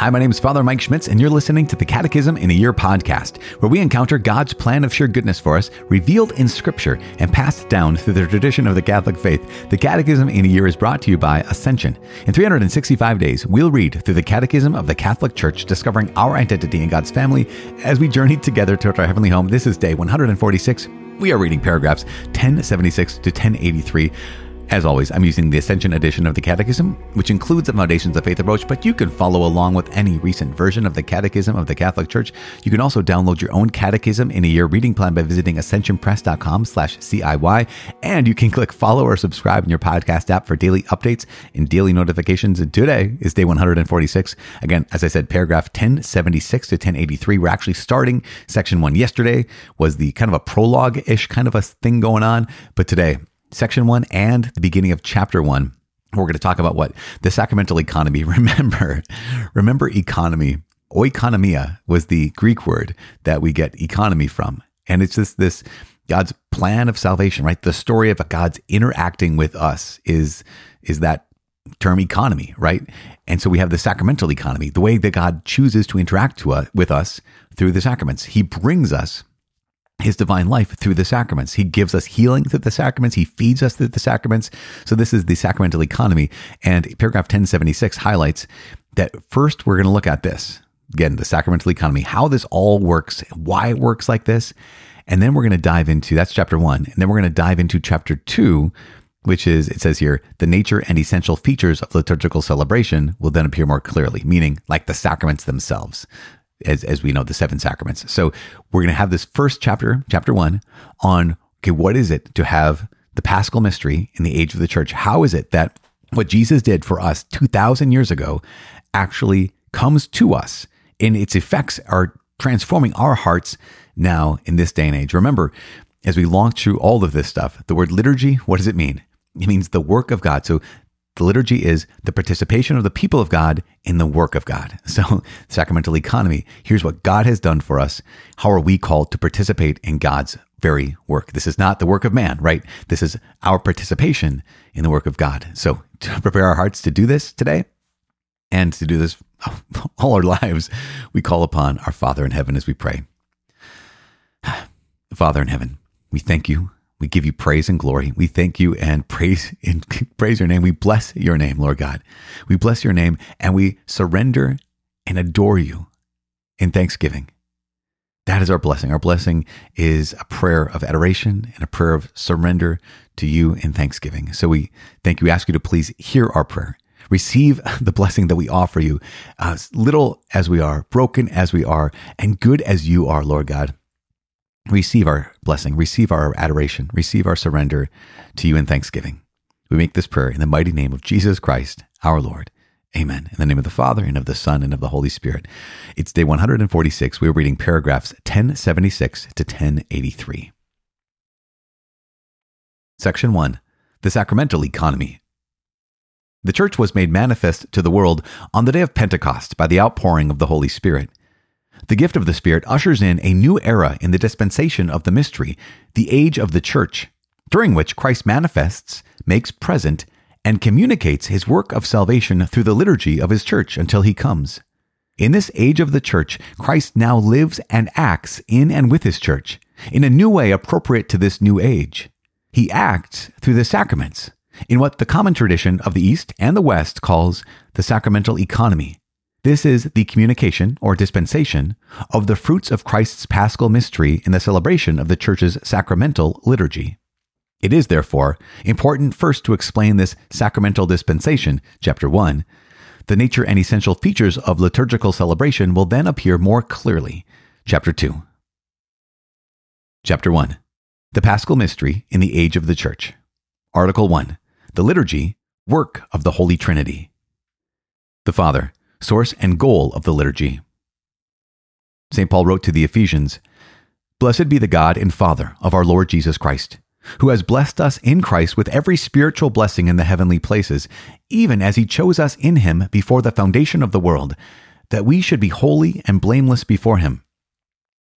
Hi, my name is Father Mike Schmitz, and you're listening to the Catechism in a Year podcast, where we encounter God's plan of sheer goodness for us, revealed in Scripture and passed down through the tradition of the Catholic faith. The Catechism in a Year is brought to you by Ascension. In 365 days, we'll read through the Catechism of the Catholic Church, discovering our identity in God's family as we journey together toward our heavenly home. This is day 146. We are reading paragraphs 1076 to 1083. As always, I'm using the Ascension edition of the Catechism, which includes the Foundations of Faith approach, but you can follow along with any recent version of the Catechism of the Catholic Church. You can also download your own Catechism in a year reading plan by visiting ascensionpress.com slash CIY, and you can click follow or subscribe in your podcast app for daily updates and daily notifications. And today is day 146. Again, as I said, paragraph 1076 to 1083. We're actually starting section one. Yesterday was the kind of a prologue-ish kind of a thing going on, but today section one and the beginning of chapter one, we're going to talk about what the sacramental economy. Remember, remember economy. Oikonomia was the Greek word that we get economy from. And it's this, this God's plan of salvation, right? The story of God's interacting with us is, is that term economy, right? And so we have the sacramental economy, the way that God chooses to interact to us, with us through the sacraments. He brings us his divine life through the sacraments. He gives us healing through the sacraments. He feeds us through the sacraments. So this is the sacramental economy. And paragraph 1076 highlights that first we're going to look at this. Again, the sacramental economy, how this all works, why it works like this. And then we're going to dive into that's chapter one. And then we're going to dive into chapter two, which is, it says here, the nature and essential features of liturgical celebration will then appear more clearly, meaning like the sacraments themselves as, as we know, the seven sacraments. So we're going to have this first chapter, chapter one, on okay, what is it to have the paschal mystery in the age of the church? How is it that what Jesus did for us 2,000 years ago actually comes to us and its effects are transforming our hearts now in this day and age? Remember, as we launch through all of this stuff, the word liturgy, what does it mean? It means the work of God. So the liturgy is the participation of the people of God in the work of God. So, sacramental economy, here's what God has done for us. How are we called to participate in God's very work? This is not the work of man, right? This is our participation in the work of God. So, to prepare our hearts to do this today and to do this all our lives, we call upon our Father in heaven as we pray. Father in heaven, we thank you we give you praise and glory. We thank you and praise and praise your name. We bless your name, Lord God. We bless your name and we surrender and adore you in thanksgiving. That is our blessing. Our blessing is a prayer of adoration and a prayer of surrender to you in thanksgiving. So we thank you. We ask you to please hear our prayer. Receive the blessing that we offer you, as little as we are, broken as we are, and good as you are, Lord God receive our blessing, receive our adoration, receive our surrender to you in thanksgiving. We make this prayer in the mighty name of Jesus Christ, our Lord. Amen. In the name of the Father, and of the Son, and of the Holy Spirit. It's day 146. We are reading paragraphs 1076 to 1083. Section 1 The Sacramental Economy. The Church was made manifest to the world on the day of Pentecost by the outpouring of the Holy Spirit. The gift of the Spirit ushers in a new era in the dispensation of the mystery, the age of the church, during which Christ manifests, makes present, and communicates his work of salvation through the liturgy of his church until he comes. In this age of the church, Christ now lives and acts in and with his church in a new way appropriate to this new age. He acts through the sacraments, in what the common tradition of the East and the West calls the sacramental economy, this is the communication or dispensation of the fruits of Christ's paschal mystery in the celebration of the Church's sacramental liturgy. It is, therefore, important first to explain this sacramental dispensation, chapter 1. The nature and essential features of liturgical celebration will then appear more clearly, chapter 2. Chapter 1 The Paschal Mystery in the Age of the Church. Article 1 The Liturgy, Work of the Holy Trinity. The Father, source and goal of the liturgy. St. Paul wrote to the Ephesians Blessed be the God and Father of our Lord Jesus Christ, who has blessed us in Christ with every spiritual blessing in the heavenly places, even as he chose us in him before the foundation of the world, that we should be holy and blameless before him.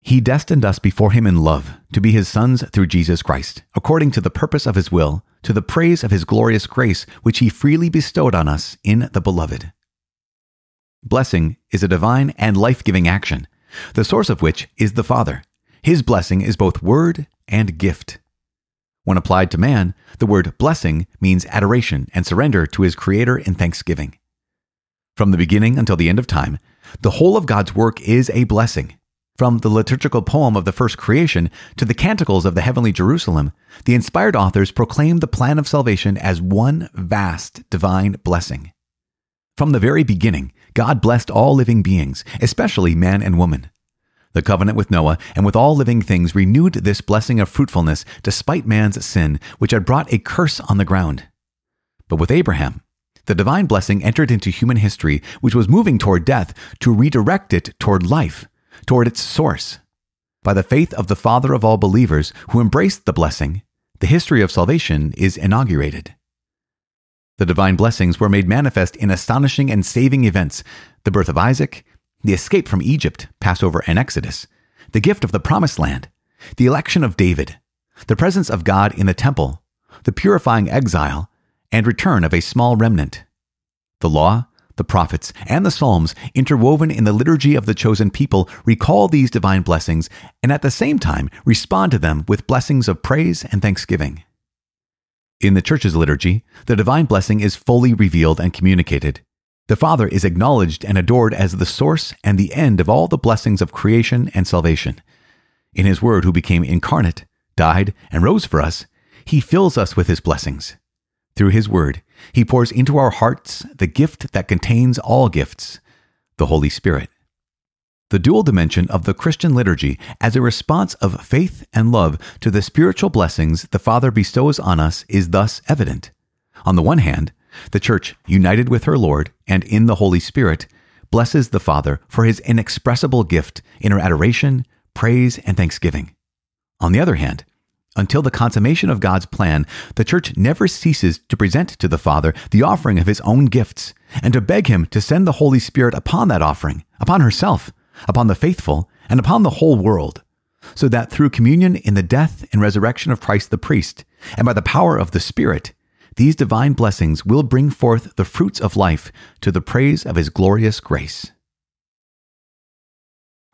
He destined us before him in love to be his sons through Jesus Christ, according to the purpose of his will, to the praise of his glorious grace, which he freely bestowed on us in the beloved. Blessing is a divine and life giving action, the source of which is the Father. His blessing is both word and gift. When applied to man, the word blessing means adoration and surrender to his Creator in thanksgiving. From the beginning until the end of time, the whole of God's work is a blessing. From the liturgical poem of the first creation to the canticles of the heavenly Jerusalem, the inspired authors proclaim the plan of salvation as one vast divine blessing. From the very beginning, God blessed all living beings, especially man and woman. The covenant with Noah and with all living things renewed this blessing of fruitfulness despite man's sin, which had brought a curse on the ground. But with Abraham, the divine blessing entered into human history, which was moving toward death, to redirect it toward life, toward its source. By the faith of the Father of all believers who embraced the blessing, the history of salvation is inaugurated. The divine blessings were made manifest in astonishing and saving events the birth of Isaac, the escape from Egypt, Passover and Exodus, the gift of the promised land, the election of David, the presence of God in the temple, the purifying exile, and return of a small remnant. The law, the prophets, and the Psalms, interwoven in the liturgy of the chosen people, recall these divine blessings and at the same time respond to them with blessings of praise and thanksgiving. In the Church's liturgy, the divine blessing is fully revealed and communicated. The Father is acknowledged and adored as the source and the end of all the blessings of creation and salvation. In His Word, who became incarnate, died, and rose for us, He fills us with His blessings. Through His Word, He pours into our hearts the gift that contains all gifts, the Holy Spirit. The dual dimension of the Christian liturgy as a response of faith and love to the spiritual blessings the Father bestows on us is thus evident. On the one hand, the Church, united with her Lord and in the Holy Spirit, blesses the Father for his inexpressible gift in her adoration, praise, and thanksgiving. On the other hand, until the consummation of God's plan, the church never ceases to present to the Father the offering of his own gifts and to beg him to send the Holy Spirit upon that offering, upon herself, upon the faithful, and upon the whole world, so that through communion in the death and resurrection of Christ the priest, and by the power of the Spirit, these divine blessings will bring forth the fruits of life to the praise of his glorious grace.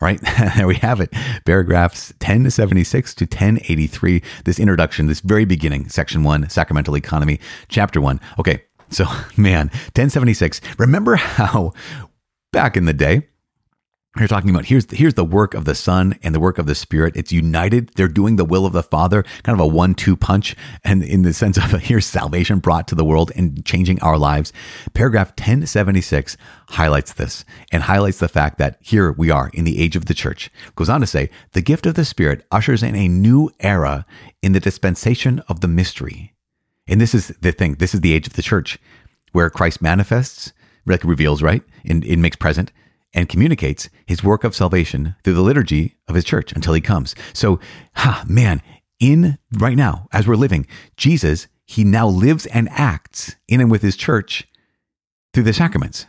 Right, there we have it. Paragraphs 1076 to 1083. This introduction, this very beginning, section one, sacramental economy, chapter one. Okay, so man, 1076. Remember how back in the day, you're talking about here's here's the work of the Son and the work of the Spirit. It's united. They're doing the will of the Father, kind of a one-two punch, and in the sense of here's salvation brought to the world and changing our lives. Paragraph 1076 highlights this and highlights the fact that here we are in the age of the church. Goes on to say the gift of the Spirit ushers in a new era in the dispensation of the mystery. And this is the thing. This is the age of the church, where Christ manifests, like reveals, right, and it makes present and communicates his work of salvation through the liturgy of his church until he comes. So, ha, man, in right now, as we're living, Jesus, he now lives and acts in and with his church through the sacraments.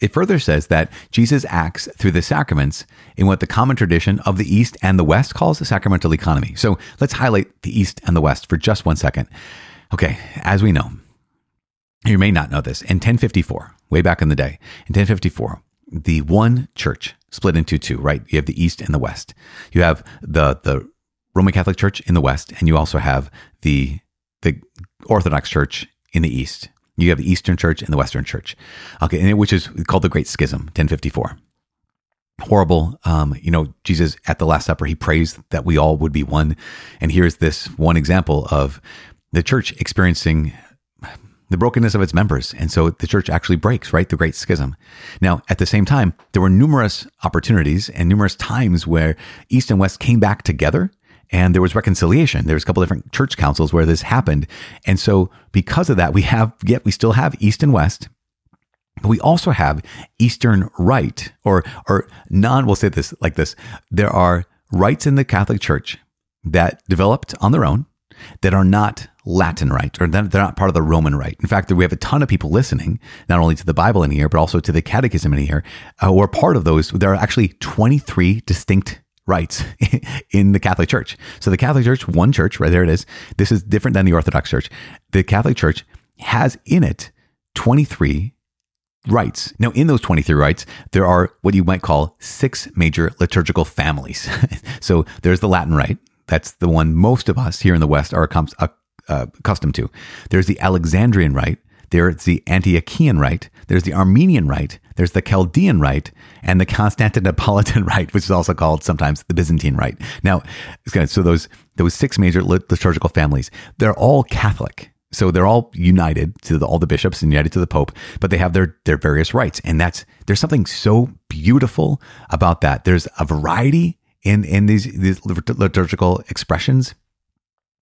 It further says that Jesus acts through the sacraments in what the common tradition of the East and the West calls the sacramental economy. So let's highlight the East and the West for just one second. Okay, as we know, you may not know this, in 1054, way back in the day, in 1054, the one church split into two, right? You have the East and the West. You have the the Roman Catholic Church in the West, and you also have the the Orthodox Church in the East. You have the Eastern Church and the Western Church, okay, which is called the Great Schism, 1054. Horrible. Um, you know, Jesus at the Last Supper, he prays that we all would be one. And here's this one example of the church experiencing the brokenness of its members. And so the church actually breaks, right? The Great Schism. Now, at the same time, there were numerous opportunities and numerous times where East and West came back together and there was reconciliation. There was a couple different church councils where this happened. And so because of that, we have, yet we still have East and West. But we also have Eastern rite or, or non, we'll say this like this. There are rites in the Catholic Church that developed on their own that are not Latin Rite, or they're not part of the Roman Rite. In fact, we have a ton of people listening, not only to the Bible in here, but also to the Catechism in here, uh, are part of those. There are actually 23 distinct rites in the Catholic Church. So the Catholic Church, one church, right there it is. This is different than the Orthodox Church. The Catholic Church has in it 23 rites. Now, in those 23 rites, there are what you might call six major liturgical families. so there's the Latin rite. That's the one most of us here in the West are uh, accustomed to. There's the Alexandrian rite. There's the Antiochian rite. There's the Armenian rite. There's the Chaldean rite and the Constantinopolitan rite, which is also called sometimes the Byzantine rite. Now, so those those six major liturgical families, they're all Catholic. So they're all united to the, all the bishops and united to the Pope, but they have their their various rites, and that's there's something so beautiful about that. There's a variety in in these these liturgical expressions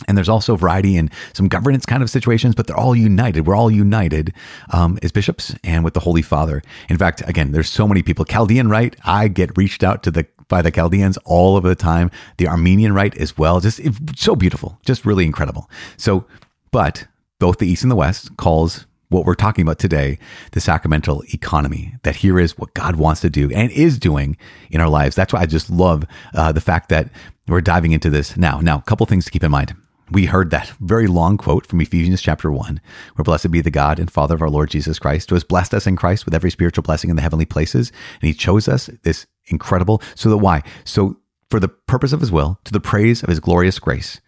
and there's also variety in some governance kind of situations, but they're all united. We're all united um, as bishops and with the Holy Father. In fact, again, there's so many people. Chaldean rite, I get reached out to the by the Chaldeans all of the time. The Armenian rite as well, just so beautiful, just really incredible. So, but both the East and the West calls what we're talking about today the sacramental economy. That here is what God wants to do and is doing in our lives. That's why I just love uh, the fact that we're diving into this now. Now, a couple things to keep in mind we heard that very long quote from Ephesians chapter 1, where blessed be the God and Father of our Lord Jesus Christ, who has blessed us in Christ with every spiritual blessing in the heavenly places. And he chose us this incredible, so that why? So for the purpose of his will, to the praise of his glorious grace.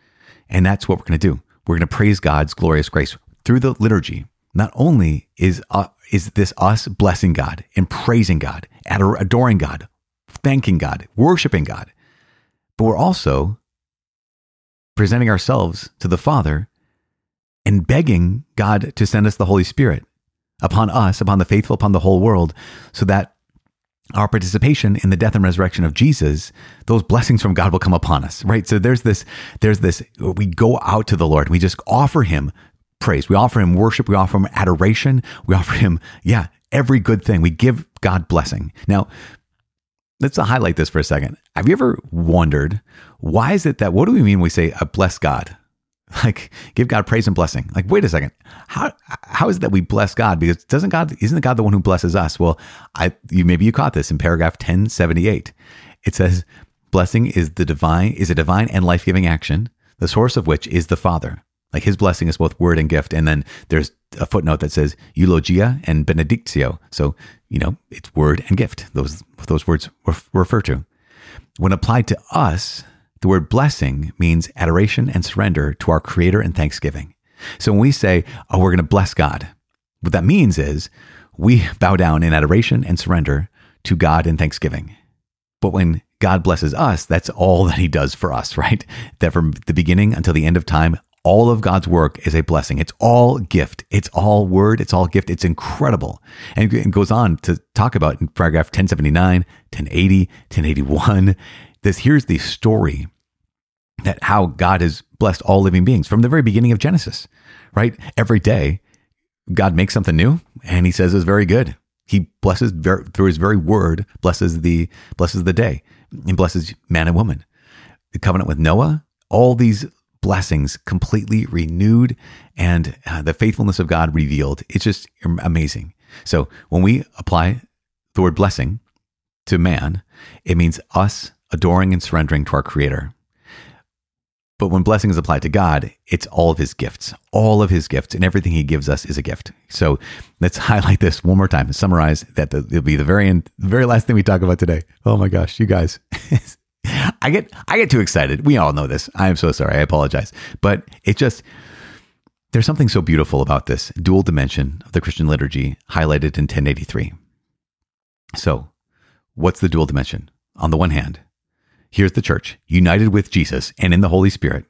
And that's what we're going to do. We're going to praise God's glorious grace through the liturgy. Not only is, uh, is this us blessing God and praising God, adoring God, thanking God, worshiping God, but we're also presenting ourselves to the Father and begging God to send us the Holy Spirit upon us, upon the faithful, upon the whole world, so that our participation in the death and resurrection of Jesus, those blessings from God will come upon us, right? So there's this, there's this, we go out to the Lord, we just offer him praise, we offer him worship, we offer him adoration, we offer him, yeah, every good thing. We give God blessing. Now, let's highlight this for a second. Have you ever wondered why is it that what do we mean when we say a bless God? Like give God praise and blessing. Like wait a second. How how is it that we bless God? Because doesn't God isn't God the one who blesses us? Well, I you maybe you caught this in paragraph 1078. It says blessing is the divine is a divine and life-giving action, the source of which is the Father. Like his blessing is both word and gift. And then there's a footnote that says eulogia and benedictio. So, you know, it's word and gift. Those, those words refer to. When applied to us, the word blessing means adoration and surrender to our creator and thanksgiving. So when we say, oh, we're going to bless God, what that means is we bow down in adoration and surrender to God in thanksgiving. But when God blesses us, that's all that he does for us, right? That from the beginning until the end of time, all of God's work is a blessing. It's all gift. It's all word. It's all gift. It's incredible. And it goes on to talk about in paragraph 1079, 1080, 1081. This here's the story that how God has blessed all living beings from the very beginning of Genesis, right? Every day, God makes something new and he says it's very good. He blesses through his very word, blesses the, blesses the day and blesses man and woman. The covenant with Noah, all these blessings completely renewed and uh, the faithfulness of God revealed. It's just amazing. So when we apply the word blessing to man, it means us adoring and surrendering to our creator. But when blessing is applied to God, it's all of his gifts. All of his gifts and everything he gives us is a gift. So let's highlight this one more time and summarize that it'll be the very end, the very last thing we talk about today. Oh my gosh, you guys. I get I get too excited. We all know this. I am so sorry. I apologize. But it just there's something so beautiful about this dual dimension of the Christian liturgy highlighted in 1083. So, what's the dual dimension? On the one hand, here's the church united with Jesus and in the Holy Spirit.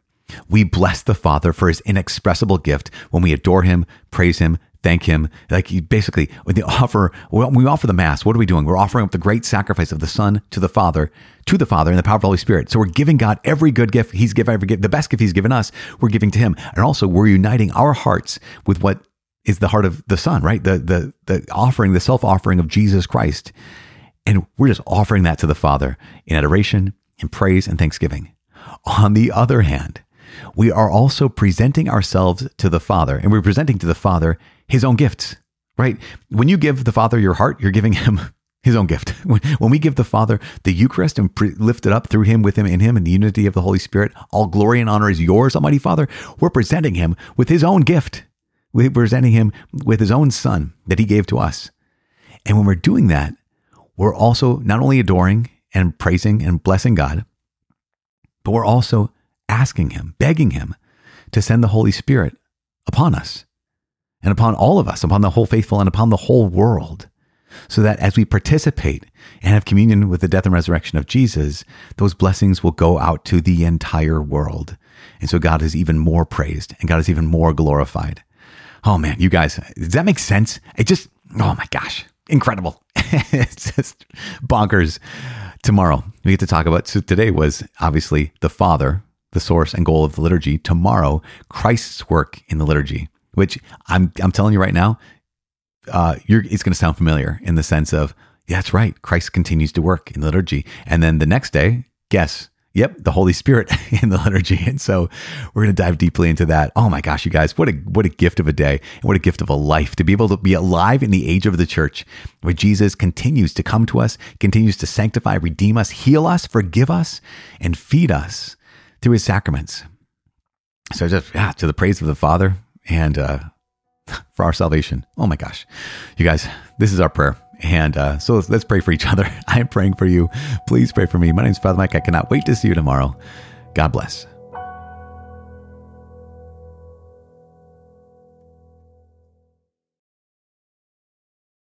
We bless the Father for his inexpressible gift when we adore him, praise him, thank him. Like he basically, when they offer, when we offer the Mass, what are we doing? We're offering up the great sacrifice of the Son to the Father, to the Father in the power of the Holy Spirit. So we're giving God every good gift He's given, every gift, the best gift He's given us, we're giving to Him. And also, we're uniting our hearts with what is the heart of the Son, right? The, the, the offering, the self offering of Jesus Christ. And we're just offering that to the Father in adoration, in praise, and thanksgiving. On the other hand, we are also presenting ourselves to the Father, and we're presenting to the Father his own gifts, right? When you give the Father your heart, you're giving him his own gift. When, when we give the Father the Eucharist and pre- lift it up through him, with him, in him, in the unity of the Holy Spirit, all glory and honor is yours, Almighty Father. We're presenting him with his own gift. We're presenting him with his own Son that he gave to us. And when we're doing that, we're also not only adoring and praising and blessing God, but we're also asking Him, begging Him to send the Holy Spirit upon us and upon all of us, upon the whole faithful and upon the whole world. So that as we participate and have communion with the death and resurrection of Jesus, those blessings will go out to the entire world. And so God is even more praised and God is even more glorified. Oh man, you guys, does that make sense? It just, oh my gosh, incredible. it's just bonkers. Tomorrow, we get to talk about, so today was obviously the Father, the source and goal of the liturgy. Tomorrow, Christ's work in the liturgy, which I'm, I'm telling you right now, uh, it's going to sound familiar in the sense of, yeah, that's right. Christ continues to work in the liturgy. And then the next day, guess Yep, the Holy Spirit in the liturgy. And so we're going to dive deeply into that. Oh my gosh, you guys, what a what a gift of a day and what a gift of a life to be able to be alive in the age of the church where Jesus continues to come to us, continues to sanctify, redeem us, heal us, forgive us, and feed us through his sacraments. So just yeah, to the praise of the Father and uh, for our salvation. Oh my gosh. You guys, this is our prayer. And uh, so let's, let's pray for each other. I'm praying for you. Please pray for me. My name is Father Mike. I cannot wait to see you tomorrow. God bless.